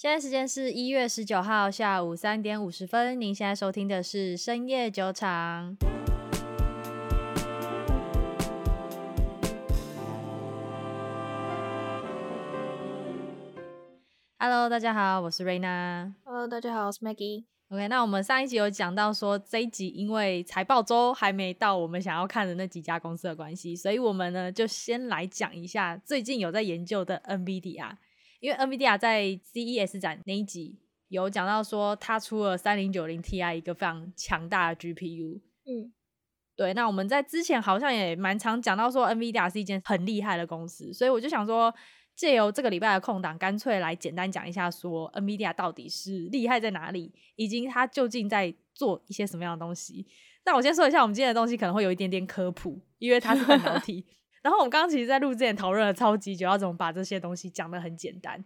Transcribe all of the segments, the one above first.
现在时间是一月十九号下午三点五十分。您现在收听的是深夜酒场。Hello，大家好，我是瑞娜。Hello，大家好，我是 Maggie。OK，那我们上一集有讲到说，这一集因为财报周还没到，我们想要看的那几家公司的关系，所以我们呢就先来讲一下最近有在研究的 NVIDIA。因为 NVIDIA 在 CES 展那一集有讲到说，它出了三零九零 Ti 一个非常强大的 GPU。嗯，对。那我们在之前好像也蛮常讲到说，NVIDIA 是一间很厉害的公司，所以我就想说，借由这个礼拜的空档，干脆来简单讲一下，说 NVIDIA 到底是厉害在哪里，以及它究竟在做一些什么样的东西。那我先说一下，我们今天的东西可能会有一点点科普，因为它是半导体。然后我们刚刚其实，在录之前讨论了超级久，要怎么把这些东西讲得很简单。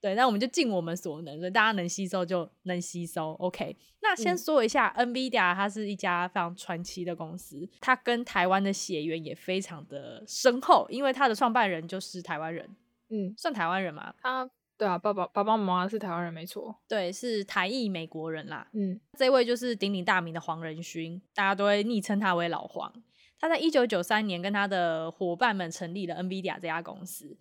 对，那我们就尽我们所能，所以大家能吸收就能吸收。OK，那先说一下、嗯、NVIDIA，它是一家非常传奇的公司，它跟台湾的血缘也非常的深厚，因为它的创办人就是台湾人。嗯，算台湾人吗？他对啊，爸爸爸爸妈妈是台湾人，没错。对，是台裔美国人啦。嗯，这位就是鼎鼎大名的黄仁勋，大家都会昵称他为老黄。他在一九九三年跟他的伙伴们成立了 NVIDIA 这家公司。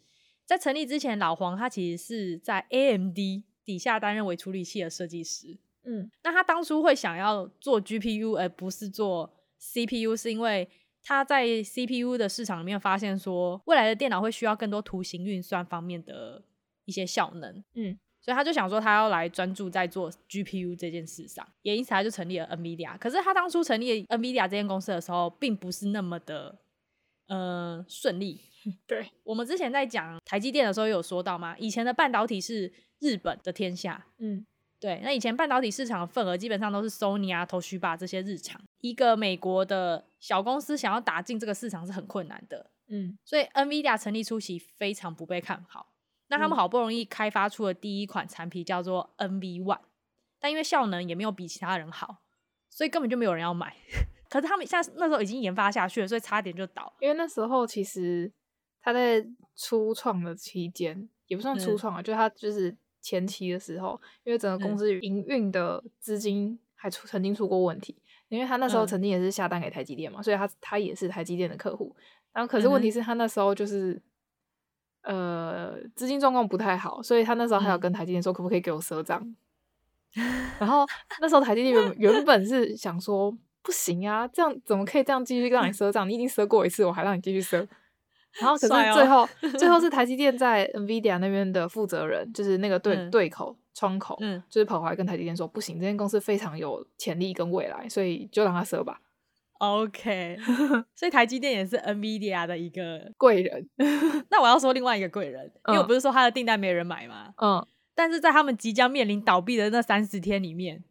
在成立之前，老黄他其实是在 AMD 底下担任为处理器的设计师。嗯，那他当初会想要做 GPU 而不是做 CPU，是因为他在 CPU 的市场里面发现说，未来的电脑会需要更多图形运算方面的一些效能。嗯。所以他就想说，他要来专注在做 GPU 这件事上，也因此他就成立了 NVIDIA。可是他当初成立 NVIDIA 这间公司的时候，并不是那么的呃顺利。对，我们之前在讲台积电的时候有说到嘛，以前的半导体是日本的天下。嗯，对，那以前半导体市场的份额基本上都是 Sony 啊、Toshiba 这些日常，一个美国的小公司想要打进这个市场是很困难的。嗯，所以 NVIDIA 成立初期非常不被看好。那他们好不容易开发出了第一款产品，叫做 NV One，但因为效能也没有比其他人好，所以根本就没有人要买。可是他们现在那时候已经研发下去了，所以差点就倒。因为那时候其实他在初创的期间，也不算初创啊，嗯、就他就是前期的时候，因为整个公司营运的资金还出曾经出过问题，因为他那时候曾经也是下单给台积电嘛，所以他他也是台积电的客户。然后可是问题是他那时候就是。呃，资金状况不太好，所以他那时候还有跟台积电说，可不可以给我赊账？嗯、然后那时候台积电原原本是想说，不行啊，这样怎么可以这样继续让你赊账？你已经赊过一次，我还让你继续赊。然后可是最后，哦、最后是 台积电在 NVIDIA 那边的负责人，就是那个对、嗯、对口窗口，嗯，就是跑回来跟台积电说，不行，这间公司非常有潜力跟未来，所以就让他赊吧。OK，所以台积电也是 NVIDIA 的一个贵人。那我要说另外一个贵人，因为我不是说他的订单没人买吗？嗯，但是在他们即将面临倒闭的那三十天里面，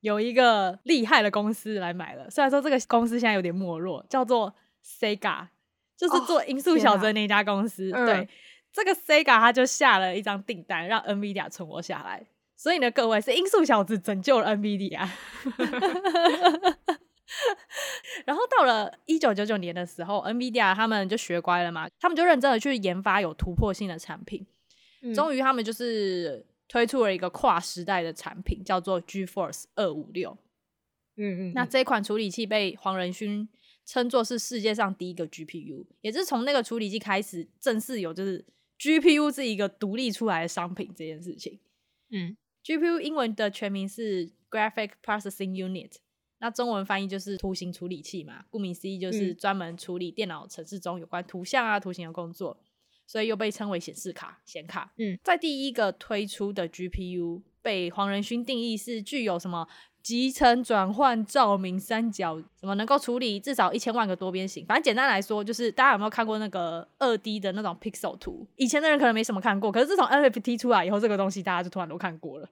有一个厉害的公司来买了。虽然说这个公司现在有点没落，叫做 Sega，就是做音速小子那家公司。哦、对，嗯、这个 Sega 他就下了一张订单，让 NVIDIA 存活下来。所以呢，各位是音速小子拯救了 NVIDIA。然后到了一九九九年的时候，NVIDIA 他们就学乖了嘛，他们就认真的去研发有突破性的产品。嗯、终于，他们就是推出了一个跨时代的产品，叫做 GeForce 二五六。嗯嗯，那这款处理器被黄仁勋称作是世界上第一个 GPU，也就是从那个处理器开始正式有就是 GPU 是一个独立出来的商品这件事情。嗯，GPU 英文的全名是 Graphic Processing Unit。那中文翻译就是图形处理器嘛，顾名思义就是专门处理电脑程式中有关图像啊、图形的工作，所以又被称为显示卡、显卡。嗯，在第一个推出的 GPU 被黄仁勋定义是具有什么集成、转换、照明、三角，怎么能够处理至少一千万个多边形。反正简单来说，就是大家有没有看过那个二 D 的那种 pixel 图？以前的人可能没什么看过，可是自从 NFT 出来以后，这个东西大家就突然都看过了。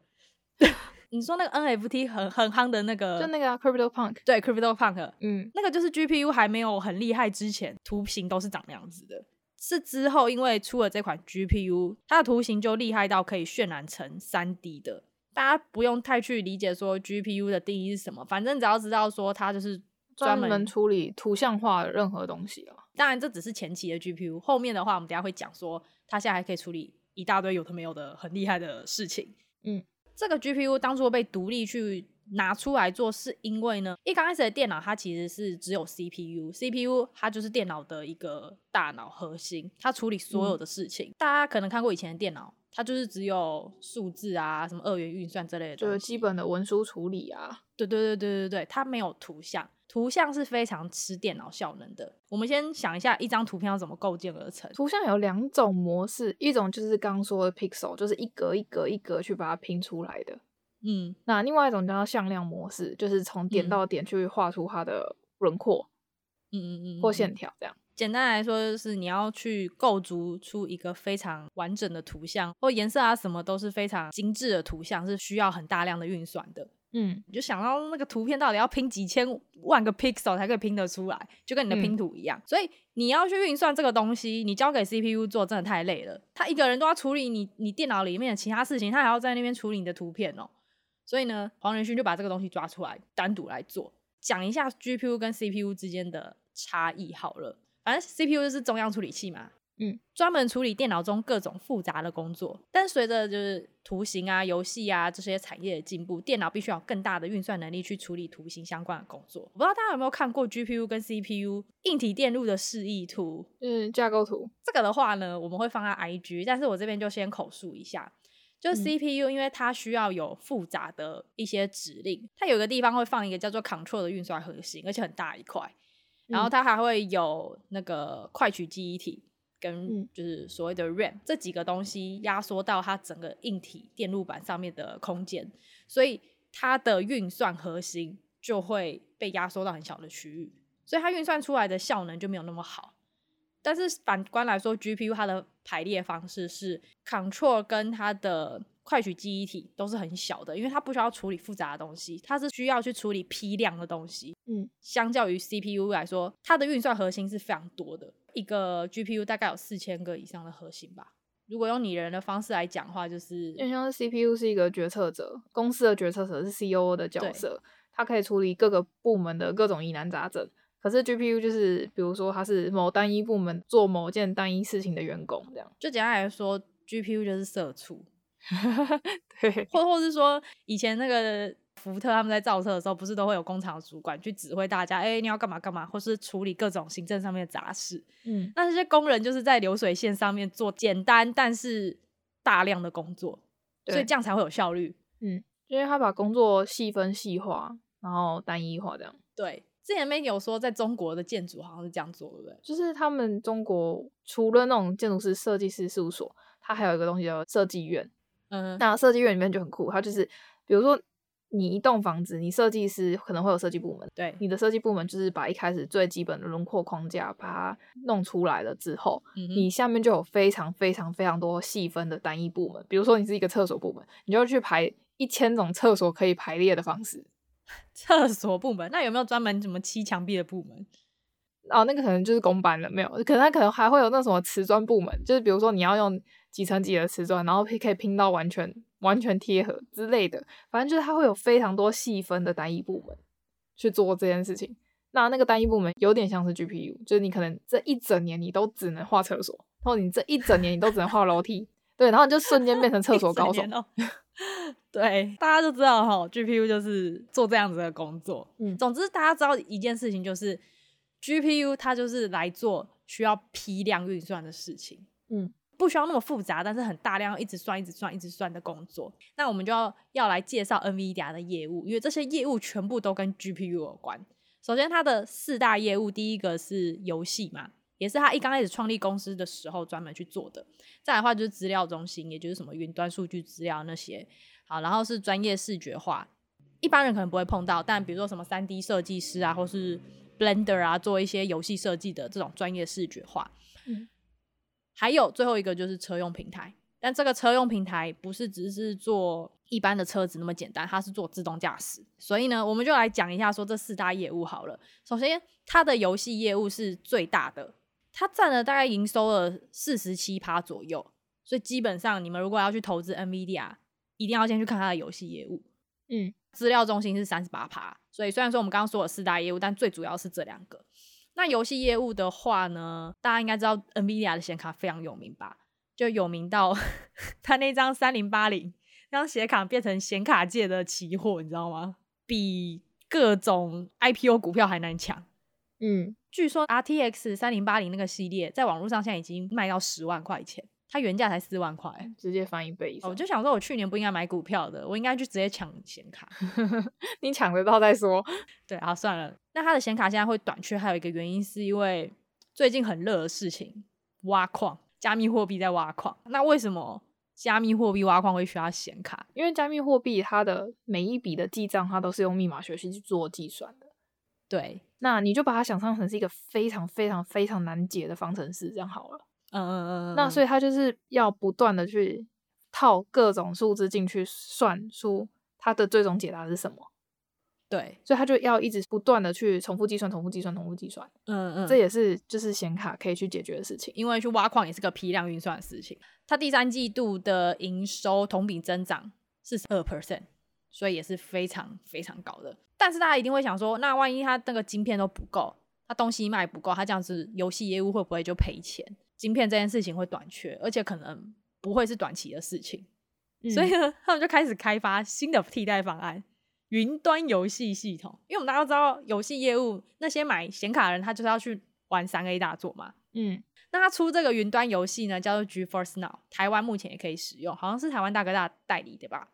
你说那个 NFT 很很夯的那个，就那个、啊、Crypto Punk，对 Crypto Punk，嗯，那个就是 GPU 还没有很厉害之前，图形都是长那样子的。是之后因为出了这款 GPU，它的图形就厉害到可以渲染成三 D 的。大家不用太去理解说 GPU 的定义是什么，反正只要知道说它就是专门，门处理图像化任何东西啊。当然这只是前期的 GPU，后面的话我们等下会讲说它现在还可以处理一大堆有的没有的很厉害的事情。嗯，这个 GPU 当初被独立去拿出来做，是因为呢，一刚开始的电脑它其实是只有 CPU，CPU 它就是电脑的一个大脑核心，它处理所有的事情。嗯、大家可能看过以前的电脑，它就是只有数字啊，什么二元运算之类的，就是基本的文书处理啊。对对对对对对，它没有图像，图像是非常吃电脑效能的。我们先想一下，一张图片要怎么构建而成？图像有两种模式，一种就是刚刚说的 pixel，就是一格一格一格去把它拼出来的。嗯，那另外一种叫向量模式，就是从点到点去画出它的轮廓，嗯嗯嗯，或线条这样。简单来说，就是你要去构筑出一个非常完整的图像，或颜色啊什么都是非常精致的图像，是需要很大量的运算的。嗯，你就想到那个图片到底要拼几千万个 pixel 才可以拼得出来，就跟你的拼图一样。嗯、所以你要去运算这个东西，你交给 CPU 做真的太累了，他一个人都要处理你你电脑里面的其他事情，他还要在那边处理你的图片哦。所以呢，黄仁勋就把这个东西抓出来，单独来做，讲一下 GPU 跟 CPU 之间的差异好了。反正 CPU 就是中央处理器嘛，嗯，专门处理电脑中各种复杂的工作。但随着就是图形啊、游戏啊这些产业的进步，电脑必须要有更大的运算能力去处理图形相关的工作。我不知道大家有没有看过 GPU 跟 CPU 硬体电路的示意图，嗯，架构图。这个的话呢，我们会放在 IG，但是我这边就先口述一下。就 CPU，因为它需要有复杂的一些指令，它有个地方会放一个叫做 Control 的运算核心，而且很大一块。然后它还会有那个快取记忆体跟就是所谓的 RAM 这几个东西压缩到它整个硬体电路板上面的空间，所以它的运算核心就会被压缩到很小的区域，所以它运算出来的效能就没有那么好。但是反观来说，GPU 它的排列方式是 Control 跟它的快取记忆体都是很小的，因为它不需要处理复杂的东西，它是需要去处理批量的东西。嗯，相较于 CPU 来说，它的运算核心是非常多的，一个 GPU 大概有四千个以上的核心吧。如果用拟人的方式来讲的话，就是就像是 CPU 是一个决策者，公司的决策者是 COO 的角色，它可以处理各个部门的各种疑难杂症。可是 GPU 就是，比如说他是某单一部门做某件单一事情的员工，这样。就简单来说，GPU 就是社畜。对，或或是说，以前那个福特他们在造车的时候，不是都会有工厂主管去指挥大家，哎、欸，你要干嘛干嘛，或是处理各种行政上面的杂事。嗯，那这些工人就是在流水线上面做简单但是大量的工作，所以这样才会有效率。嗯，因为他把工作细分细化，然后单一化，这样。对。之前没有说，在中国的建筑好像是这样做，对不对？就是他们中国除了那种建筑师、设计师事务所，它还有一个东西叫设计院。嗯，那设计院里面就很酷，它就是比如说你一栋房子，你设计师可能会有设计部门，对，你的设计部门就是把一开始最基本的轮廓框架把它弄出来了之后，嗯、你下面就有非常非常非常多细分的单一部门。比如说你是一个厕所部门，你就去排一千种厕所可以排列的方式。厕所部门，那有没有专门什么漆墙壁的部门？哦，那个可能就是公班了，没有，可能他可能还会有那什么瓷砖部门，就是比如说你要用几层几的瓷砖，然后可以拼到完全完全贴合之类的，反正就是它会有非常多细分的单一部门去做这件事情。那那个单一部门有点像是 GPU，就是你可能这一整年你都只能画厕所，然后你这一整年你都只能画楼梯，对，然后你就瞬间变成厕所高手。对，大家都知道哈，GPU 就是做这样子的工作。嗯，总之大家知道一件事情，就是 GPU 它就是来做需要批量运算的事情。嗯，不需要那么复杂，但是很大量一直算、一直算、一直算的工作。那我们就要要来介绍 NVIDIA 的业务，因为这些业务全部都跟 GPU 有关。首先，它的四大业务，第一个是游戏嘛，也是他一刚开始创立公司的时候专门去做的。再来的话就是资料中心，也就是什么云端数据资料那些。好，然后是专业视觉化，一般人可能不会碰到，但比如说什么三 D 设计师啊，或是 Blender 啊，做一些游戏设计的这种专业视觉化。嗯，还有最后一个就是车用平台，但这个车用平台不是只是做一般的车子那么简单，它是做自动驾驶。所以呢，我们就来讲一下说这四大业务好了。首先，它的游戏业务是最大的，它占了大概营收了四十七趴左右。所以基本上，你们如果要去投资 NVIDIA，一定要先去看它的游戏业务，嗯，资料中心是三十八趴，所以虽然说我们刚刚说了四大业务，但最主要是这两个。那游戏业务的话呢，大家应该知道 NVIDIA 的显卡非常有名吧？就有名到 他那张三零八零那张显卡变成显卡界的奇货，你知道吗？比各种 IPO 股票还难抢。嗯，据说 RTX 三零八零那个系列在网络上现在已经卖到十万块钱，它原价才四万块，直接翻一倍以上。我就想说，我去年不应该买股票的，我应该去直接抢显卡。你抢得到再说。对啊，算了。那它的显卡现在会短缺，还有一个原因是因为最近很热的事情，挖矿，加密货币在挖矿。那为什么？加密货币挖矿会需要显卡，因为加密货币它的每一笔的记账，它都是用密码学习去做计算的。对，那你就把它想象成是一个非常非常非常难解的方程式，这样好了。嗯嗯嗯。那所以它就是要不断的去套各种数字进去，算出它的最终解答是什么。对，所以它就要一直不断的去重复计算、重复计算、重复计算。嗯嗯，这也是就是显卡可以去解决的事情，因为去挖矿也是个批量运算的事情。它第三季度的营收同比增长是二 percent，所以也是非常非常高的。但是大家一定会想说，那万一他那个晶片都不够，他东西卖不够，他这样子游戏业务会不会就赔钱？晶片这件事情会短缺，而且可能不会是短期的事情。嗯、所以呢，他们就开始开发新的替代方案。云端游戏系统，因为我们大家都知道，游戏业务那些买显卡的人，他就是要去玩三 A 大作嘛。嗯，那他出这个云端游戏呢，叫做 GeForce Now，台湾目前也可以使用，好像是台湾大哥大代理对吧？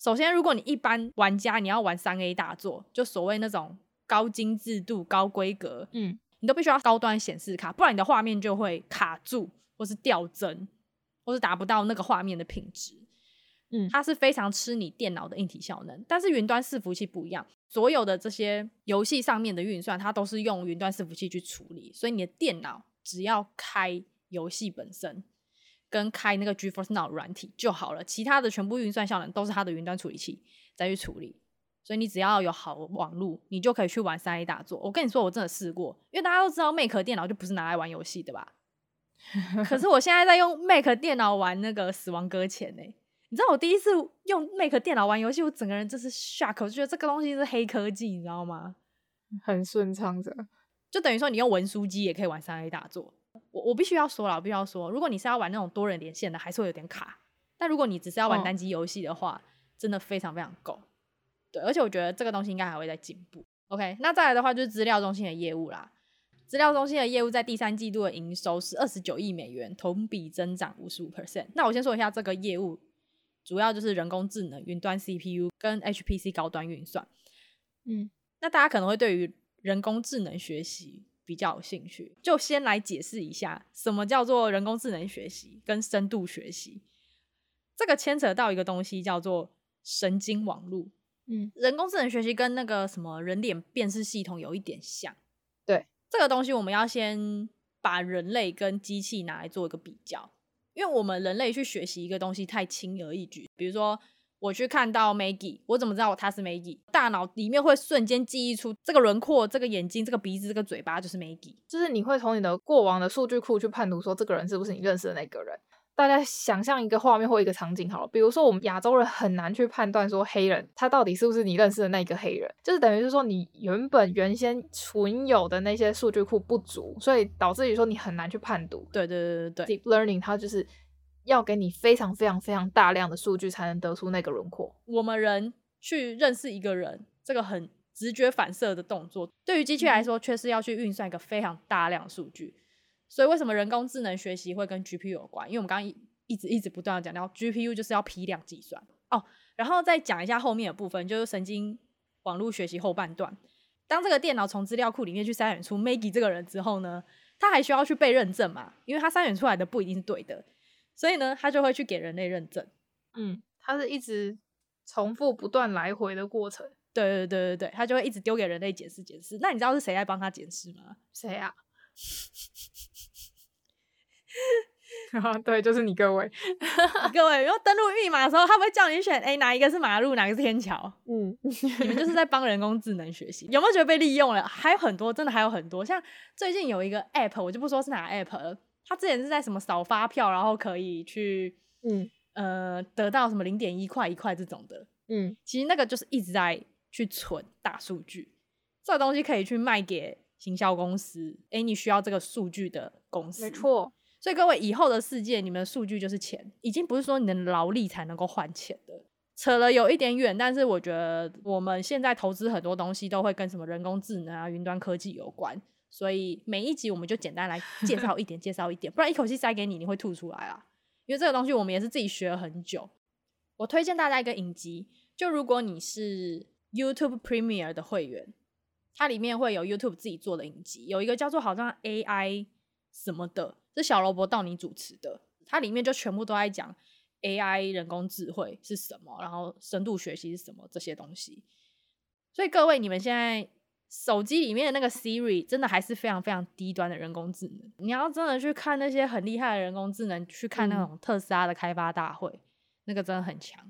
首先，如果你一般玩家你要玩三 A 大作，就所谓那种高精致度、高规格，嗯，你都必须要高端显示卡，不然你的画面就会卡住，或是掉帧，或是达不到那个画面的品质。嗯，它是非常吃你电脑的硬体效能，但是云端伺服器不一样，所有的这些游戏上面的运算，它都是用云端伺服器去处理，所以你的电脑只要开游戏本身，跟开那个 GeForce Now 软体就好了，其他的全部运算效能都是它的云端处理器再去处理，所以你只要有好网路，你就可以去玩三 A 大作。我跟你说，我真的试过，因为大家都知道 Mac 电脑就不是拿来玩游戏的吧？可是我现在在用 Mac 电脑玩那个《死亡搁浅》呢。你知道我第一次用 Mac 电脑玩游戏，我整个人就是 shock，我就觉得这个东西是黑科技，你知道吗？很顺畅的，就等于说你用文书机也可以玩三 A 大作。我我必须要说了，我必须要说，如果你是要玩那种多人连线的，还是会有点卡。但如果你只是要玩单机游戏的话，哦，真的非常非常够。对，而且我觉得这个东西应该还会再进步。OK，那再来的话就是资料中心的业务啦。资料中心的业务在第三季度的营收是二十九亿美元，同比增长五十五 percent。那我先说一下这个业务。主要就是人工智能、云端 CPU 跟 HPC 高端运算。嗯，那大家可能会对于人工智能学习比较有兴趣，就先来解释一下什么叫做人工智能学习跟深度学习。这个牵扯到一个东西叫做神经网络。嗯，人工智能学习跟那个什么人脸辨识系统有一点像。对，这个东西我们要先把人类跟机器拿来做一个比较。因为我们人类去学习一个东西太轻而易举，比如说我去看到 Maggie，我怎么知道他是 Maggie？大脑里面会瞬间记忆出这个轮廓、这个眼睛、这个鼻子、这个嘴巴就是 Maggie，就是你会从你的过往的数据库去判读说这个人是不是你认识的那个人。大家想象一个画面或一个场景好了，比如说我们亚洲人很难去判断说黑人他到底是不是你认识的那个黑人，就是等于是说你原本原先存有的那些数据库不足，所以导致于说你很难去判读。对对对对对，Deep Learning 它就是要给你非常非常非常大量的数据才能得出那个轮廓。我们人去认识一个人，这个很直觉反射的动作，对于机器来说却是要去运算一个非常大量的数据。所以为什么人工智能学习会跟 GPU 有关？因为我们刚刚一一直一直不断的讲到 GPU 就是要批量计算哦。然后再讲一下后面的部分，就是神经网络学习后半段。当这个电脑从资料库里面去筛选出 Maggie 这个人之后呢，它还需要去被认证嘛？因为它筛选出来的不一定是对的，所以呢，他就会去给人类认证。嗯，他是一直重复不断来回的过程。对对对对对，他就会一直丢给人类解释解释。那你知道是谁在帮他解释吗？谁啊？啊，对，就是你各位，各位，然后登录密码的时候，他会叫你选，哎，哪一个是马路，哪个是天桥？嗯，你们就是在帮人工智能学习，有没有觉得被利用了？还有很多，真的还有很多，像最近有一个 app，我就不说是哪个 app 了，他之前是在什么扫发票，然后可以去，嗯，呃，得到什么零点一块一块这种的，嗯，其实那个就是一直在去存大数据，这个东西可以去卖给行销公司，哎，你需要这个数据的公司，没错。所以各位，以后的世界，你们的数据就是钱，已经不是说你的劳力才能够换钱的。扯了有一点远，但是我觉得我们现在投资很多东西都会跟什么人工智能啊、云端科技有关，所以每一集我们就简单来介绍一点，介绍一点，不然一口气塞给你，你会吐出来啊。因为这个东西我们也是自己学了很久。我推荐大家一个影集，就如果你是 YouTube Premier 的会员，它里面会有 YouTube 自己做的影集，有一个叫做好像 AI 什么的，是小萝卜到你主持的，它里面就全部都在讲。AI 人工智慧是什么？然后深度学习是什么？这些东西。所以各位，你们现在手机里面的那个 Siri 真的还是非常非常低端的人工智能。你要真的去看那些很厉害的人工智能，去看那种特斯拉的开发大会，嗯、那个真的很强。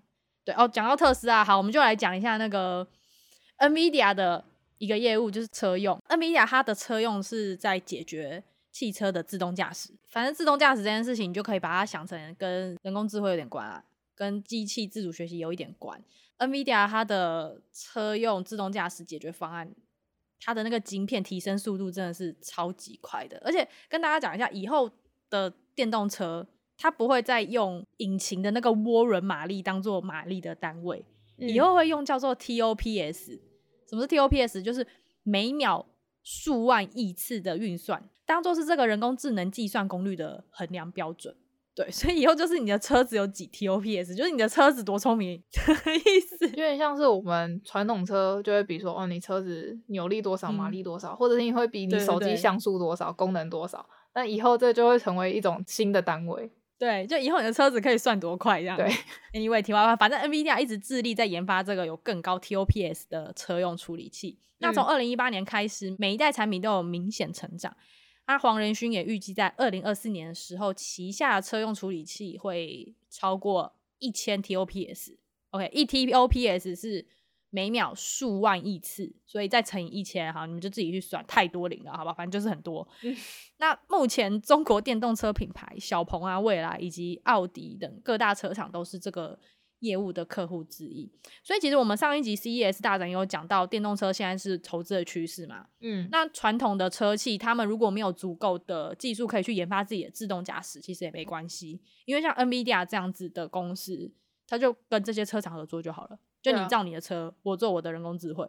对哦，讲到特斯拉，好，我们就来讲一下那个 NVIDIA 的一个业务，就是车用。NVIDIA 它的车用是在解决。汽车的自动驾驶，反正自动驾驶这件事情，你就可以把它想成跟人工智慧有点关啊，跟机器自主学习有一点关。NVIDIA 它的车用自动驾驶解决方案，它的那个晶片提升速度真的是超级快的。而且跟大家讲一下，以后的电动车它不会再用引擎的那个涡轮马力当做马力的单位，以后会用叫做 TOPS。什么是 TOPS？就是每秒数万亿次的运算。当做是这个人工智能计算功率的衡量标准，对，所以以后就是你的车子有几 TOPS，就是你的车子多聪明的 意思。有点像是我们传统车就会比如说，哦，你车子扭力多少，马力多少，嗯、或者是你会比你手机像素多少，对对对，功能多少。那以后这就会成为一种新的单位。对，就以后你的车子可以算多快这样。对，Anyway，题外话，反正 NVIDIA 一直致力在研发这个有更高 TOPS 的车用处理器。嗯、那从二零一八年开始，每一代产品都有明显成长。那黄仁勋也预计在二零二四年的时候，旗下的车用处理器会超过一千 TOPS。OK，一 TOPS 是每秒数万亿次，所以再乘以一千，哈，你们就自己去算，太多零了，好吧？反正就是很多。嗯、那目前中国电动车品牌小鹏啊、蔚来以及奥迪等各大车厂都是这个。业务的客户之一，所以其实我们上一集 CES 大展有讲到电动车现在是投资的趋势嘛，嗯，那传统的车企他们如果没有足够的技术可以去研发自己的自动驾驶，其实也没关系，因为像 NVIDIA 这样子的公司，他就跟这些车厂合作就好了，就你造你的车，我做我的人工智慧。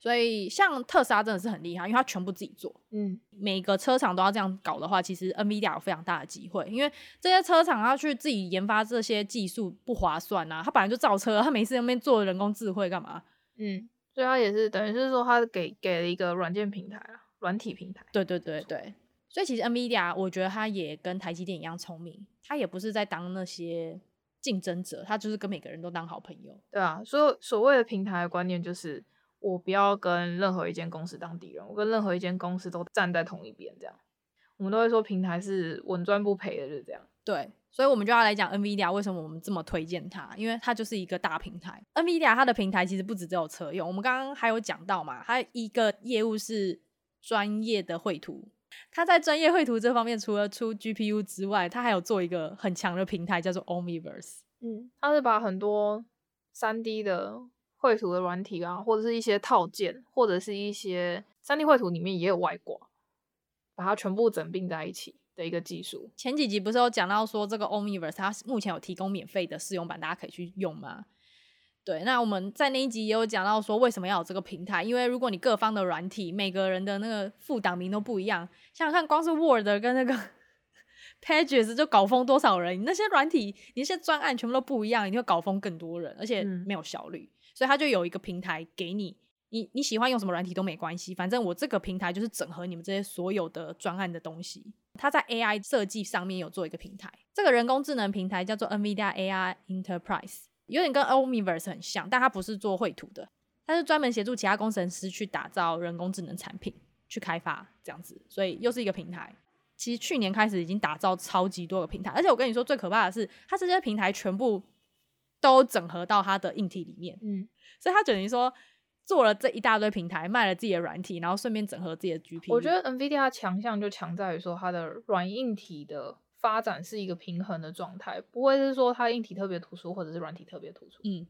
所以，像特斯拉真的是很厉害，因为它全部自己做。嗯，每个车厂都要这样搞的话，其实 NVIDIA 有非常大的机会，因为这些车厂要去自己研发这些技术不划算啊。他本来就造车，他每次那边做人工智慧干嘛？嗯，所以他也是等于是说，他给给了一个软件平台啊，软体平台。对对对对。所以其实 NVIDIA 我觉得他也跟台积电一样聪明，他也不是在当那些竞争者，他就是跟每个人都当好朋友。对啊，所以所谓的平台的观念就是。我不要跟任何一间公司当敌人，我跟任何一间公司都站在同一边，这样我们都会说平台是稳赚不赔的，就是这样。对，所以我们就要来讲 NVIDIA 为什么我们这么推荐它，因为它就是一个大平台。NVIDIA 它的平台其实不止只有车用，我们刚刚还有讲到嘛，它一个业务是专业的绘图，它在专业绘图这方面，除了出 GPU 之外，它还有做一个很强的平台，叫做 Omniverse。嗯，它是把很多三 D 的。绘图的软体啊，或者是一些套件，或者是一些三 D 绘图里面也有外挂，把它全部整并在一起的一个技术。前几集不是有讲到说这个 Omniverse 它目前有提供免费的试用版，大家可以去用吗？对，那我们在那一集也有讲到说为什么要有这个平台，因为如果你各方的软体每个人的那个副档名都不一样，想想看，光是 Word 跟那个 Pages 就搞疯多少人，你那些软体，你那些专案全部都不一样，你会搞疯更多人，而且没有效率。嗯所以它就有一个平台给你，你你喜欢用什么软体都没关系，反正我这个平台就是整合你们这些所有的专案的东西。它在 AI 设计上面有做一个平台，这个人工智能平台叫做 NVIDIA AI Enterprise，有点跟 Omniverse 很像，但它不是做绘图的，它是专门协助其他工程师去打造人工智能产品，去开发这样子。所以又是一个平台。其实去年开始已经打造超级多个平台，而且我跟你说最可怕的是，它这些平台全部。都整合到它的硬体里面，嗯，所以它等于说做了这一大堆平台，卖了自己的软体，然后顺便整合自己的 GPU。我觉得 NVIDIA 强项就强在于说它的软硬体的发展是一个平衡的状态，不会是说它硬体特别突出，或者是软体特别突出。嗯，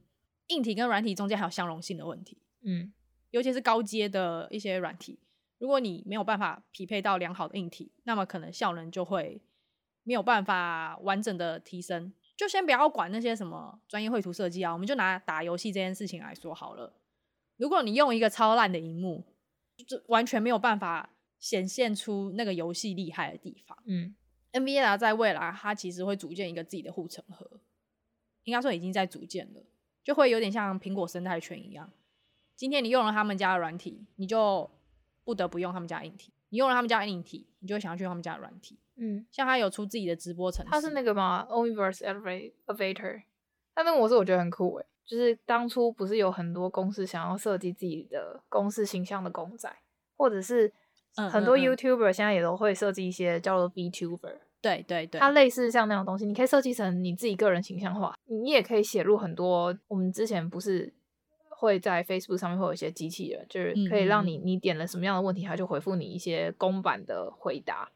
硬体跟软体中间还有相容性的问题，嗯，尤其是高阶的一些软体，如果你没有办法匹配到良好的硬体，那么可能效能就会没有办法完整的提升。就先不要管那些什么专业绘图设计啊，我们就拿打游戏这件事情来说好了。如果你用一个超烂的荧幕，就完全没有办法显现出那个游戏厉害的地方。嗯，NVIDIA 在未来，它其实会组建一个自己的护城河，应该说已经在组建了，就会有点像苹果生态圈一样。今天你用了他们家的软体，你就不得不用他们家的硬体；你用了他们家的硬体，你就会想要去用他们家的软体。嗯，像他有出自己的直播程式，他是那个吗？Omniverse Elevator，他那个模式我觉得很酷诶，就是当初不是有很多公司想要设计自己的公司形象的公仔，或者是很多 YouTuber 现在也都会设计一些叫做 VTuber，对对对，它类似像那种东西，你可以设计成你自己个人形象化，你也可以写入很多。我们之前不是会在 Facebook 上面会有一些机器人，就是可以让你你点了什么样的问题，它就回复你一些公版的回答。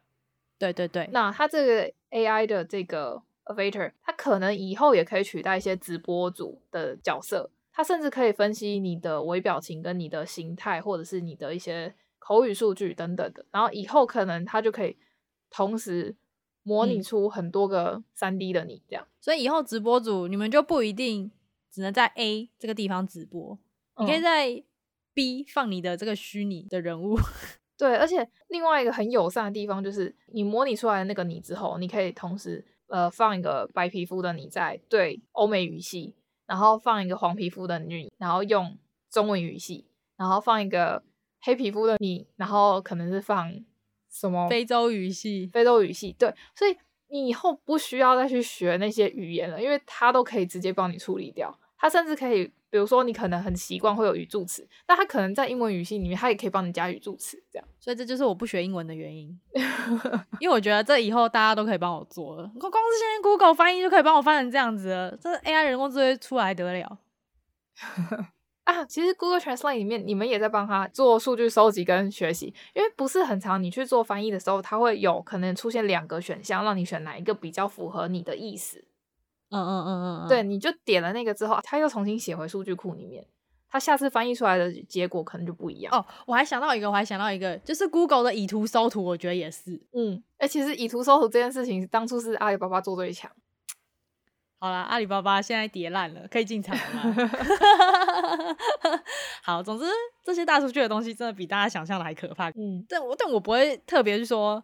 对对对，那它这个 AI 的这个 Avatar，它可能以后也可以取代一些直播主的角色，它甚至可以分析你的微表情跟你的形态，或者是你的一些口语数据等等的，然后以后可能它就可以同时模拟出很多个三 D 的你这样，所以以后直播组你们就不一定只能在 A 这个地方直播，你可以在 B 放你的这个虚拟的人物。对，而且另外一个很友善的地方就是，你模拟出来的那个你之后，你可以同时呃放一个白皮肤的你在对欧美语系，然后放一个黄皮肤的你，然后用中文语系，然后放一个黑皮肤的你，然后可能是放什么非洲语系，非洲语系。对，所以你以后不需要再去学那些语言了，因为它都可以直接帮你处理掉，它甚至可以。比如说，你可能很习惯会有语助词，那它可能在英文语系里面，它也可以帮你加语助词，这样。所以这就是我不学英文的原因，因为我觉得这以后大家都可以帮我做了。光光是现在 Google 翻译就可以帮我翻成这样子了，这 AI 人工智慧出来得了 啊！其实 Google Translate 里面，你们也在帮他做数据收集跟学习，因为不是很长，你去做翻译的时候，它会有可能出现两个选项，让你选哪一个比较符合你的意思。嗯嗯嗯嗯，对，你就点了那个之后，他又重新写回数据库里面，他下次翻译出来的结果可能就不一样。哦，我还想到一个，我还想到一个，就是 Google 的以图搜图，我觉得也是。嗯，哎、欸，其实以图搜图这件事情，当初是阿里巴巴做最强。好啦，阿里巴巴现在跌烂了，可以进场了吗？好，总之这些大数据的东西真的比大家想象的还可怕。嗯，但我但我不会特别去说。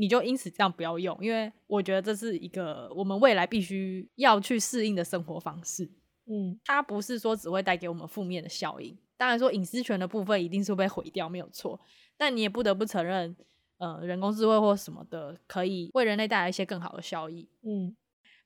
你就因此这样不要用，因为我觉得这是一个我们未来必须要去适应的生活方式。嗯，它不是说只会带给我们负面的效应。当然说隐私权的部分一定是会被毁掉，没有错。但你也不得不承认，呃，人工智慧或什么的可以为人类带来一些更好的效益。嗯，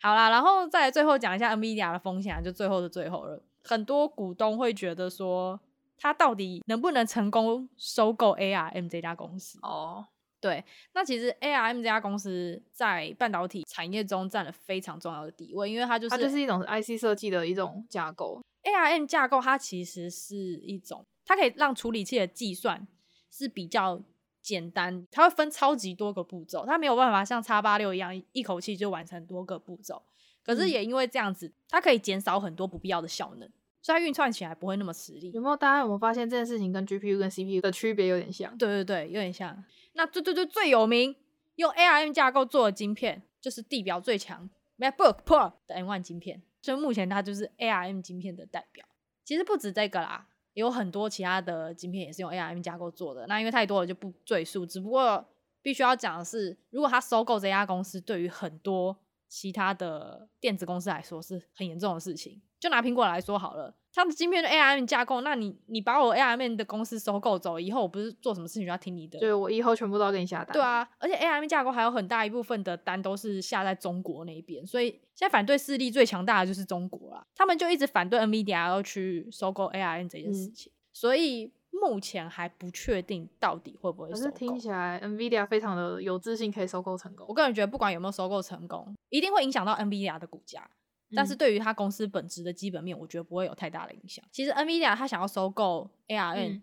好啦，然后再最后讲一下 NVIDIA 的风险，就最后的最后了。很多股东会觉得说，它到底能不能成功收购 ARM 这家公司？哦。对，那其实 ARM 这家公司在半导体产业中占了非常重要的地位，因为它就是它就是一种 IC 设计的一种架构。ARM 架构它其实是一种，它可以让处理器的计算是比较简单，它会分超级多个步骤，它没有办法像 x 八六一样一口气就完成多个步骤。可是也因为这样子，它可以减少很多不必要的效能。所以它运算起来不会那么吃力。有没有大家有没有发现这件事情跟 GPU 跟 CPU 的区别有点像？对对对，有点像。那最最最最有名用 ARM 架构做的晶片，就是地表最强 MacBook Pro 的 M1 晶片。所以目前它就是 ARM 晶片的代表。其实不止这个啦，有很多其他的晶片也是用 ARM 架构做的。那因为太多了就不赘述。只不过必须要讲的是，如果他收购这家公司，对于很多其他的电子公司来说是很严重的事情。就拿苹果来说好了，它的晶片的 ARM 架构，那你你把我 ARM 的公司收购走以后，我不是做什么事情就要听你的？对，我以后全部都要给你下单。对啊，而且 ARM 架构还有很大一部分的单都是下在中国那边，所以现在反对势力最强大的就是中国啦。他们就一直反对 NVIDIA 要去收购 ARM 这件事情，嗯、所以目前还不确定到底会不会收购。可是听起来 NVIDIA 非常的有自信可以收购成功。我个人觉得不管有没有收购成功，一定会影响到 NVIDIA 的股价。但是对于它公司本质的基本面，我觉得不会有太大的影响。其实 NVIDIA 它想要收购 ARM，嗯，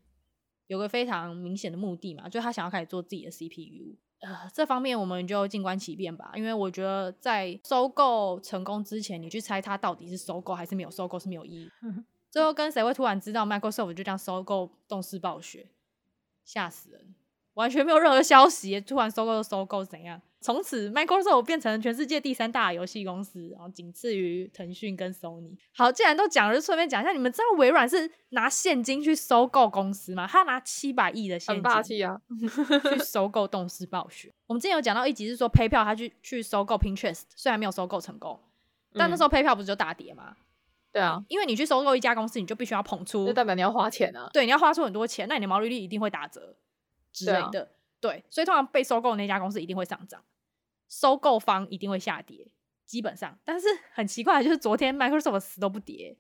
有个非常明显的目的嘛，就是它想要开始做自己的 CPU。呃，这方面我们就静观其变吧。因为我觉得在收购成功之前，你去猜它到底是收购还是没有收购是没有意义。嗯、最后跟谁会突然知道 Microsoft 就这样收购动视暴雪，吓死人！完全没有任何消息，突然收购就收购怎样？从此，Microsoft 变成全世界第三大游戏公司，然后仅次于腾讯跟 Sony。好，既然都讲了，就顺便讲一下，你们知道微软是拿现金去收购公司吗？他拿七百亿的现金，很霸气啊，去 收购动视暴雪。我们之前有讲到一集是说 PayPal 他去去收购 Pinterest，虽然没有收购成功，但那时候 PayPal 不是就大跌吗？对啊，因为你去收购一家公司，你就必须要捧出，就代表你要花钱啊。对，你要花出很多钱，那你的毛利率一定会打折之类的。啊、对，所以通常被收购的那家公司一定会上涨。收购方一定会下跌，基本上，但是 很奇怪的就是昨天 Microsoft 死都不跌，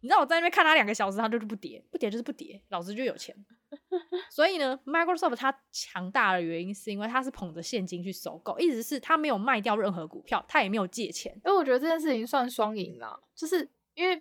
你知道我在那边看他两个小时，他就是不跌，不跌就是不跌，老子就有钱。所以呢，Microsoft 它强大的原因是因为它是捧着现金去收购，意思是它没有卖掉任何股票，它也没有借钱。因为我觉得这件事情算双赢啦，就是因为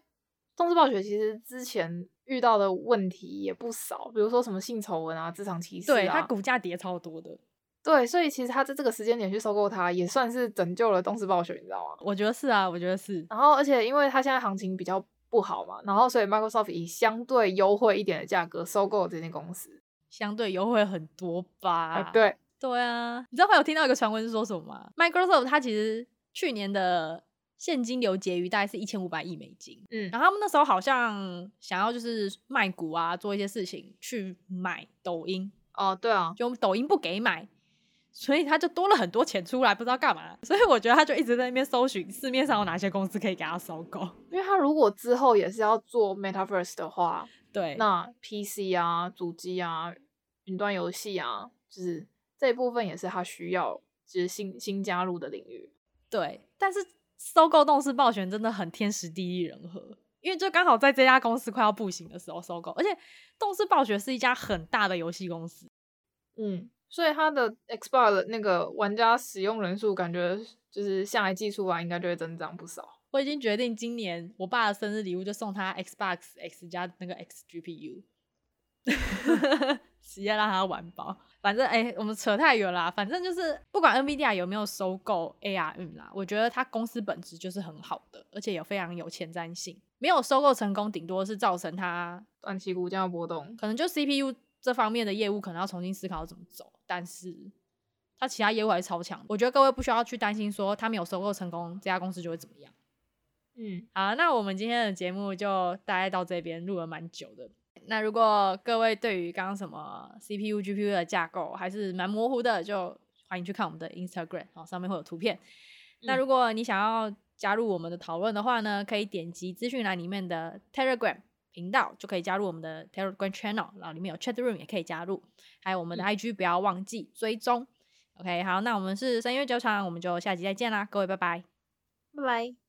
动视暴雪其实之前遇到的问题也不少，比如说什么性丑闻啊、职场歧视啊，对，它股价跌超多的。对，所以其实他在这个时间点去收购它，也算是拯救了东视暴雪，你知道吗？我觉得是啊，我觉得是。然后，而且因为它现在行情比较不好嘛，然后所以 Microsoft 以相对优惠一点的价格收购了这间公司，相对优惠很多吧？哎、对，对啊。你知道我有听到一个传闻是说什么吗？Microsoft 它其实去年的现金流结余大概是一千五百亿美金，嗯，然后他们那时候好像想要就是卖股啊，做一些事情去买抖音。哦，对啊，就抖音不给买。所以他就多了很多钱出来，不知道干嘛。所以我觉得他就一直在那边搜寻市面上有哪些公司可以给他收购。因为他如果之后也是要做 Metaverse 的话，对，那 PC 啊、主机啊、云端游戏啊，就是这一部分也是他需要就是新新加入的领域。对，但是收购动视暴雪真的很天时地利人和，因为就刚好在这家公司快要不行的时候收购，而且动视暴雪是一家很大的游戏公司，嗯。所以它的 Xbox 的那个玩家使用人数，感觉就是下一季出来应该就会增长不少。我已经决定今年我爸的生日礼物就送他 Xbox X 加那个 X GPU，直接让他玩爆。反正哎、欸，我们扯太远啦。反正就是不管 NVIDIA 有没有收购 ARM 啦，我觉得它公司本质就是很好的，而且有非常有前瞻性。没有收购成功，顶多是造成它短期股价波动，可能就 CPU。这方面的业务可能要重新思考怎么走，但是它其他业务还是超强。我觉得各位不需要去担心说它没有收购成功，这家公司就会怎么样。嗯，好，那我们今天的节目就大概到这边，录了蛮久的。那如果各位对于刚刚什么 CPU、GPU 的架构还是蛮模糊的，就欢迎去看我们的 Instagram，哦，上面会有图片。嗯。那如果你想要加入我们的讨论的话呢，可以点击资讯栏里面的 Telegram。频道就可以加入我们的 Telegram Channel，然后里面有 Chat Room 也可以加入，还有我们的 IG 不要忘记追踪。OK，好，那我们是三月九场，我们就下集再见啦，各位拜拜，拜拜。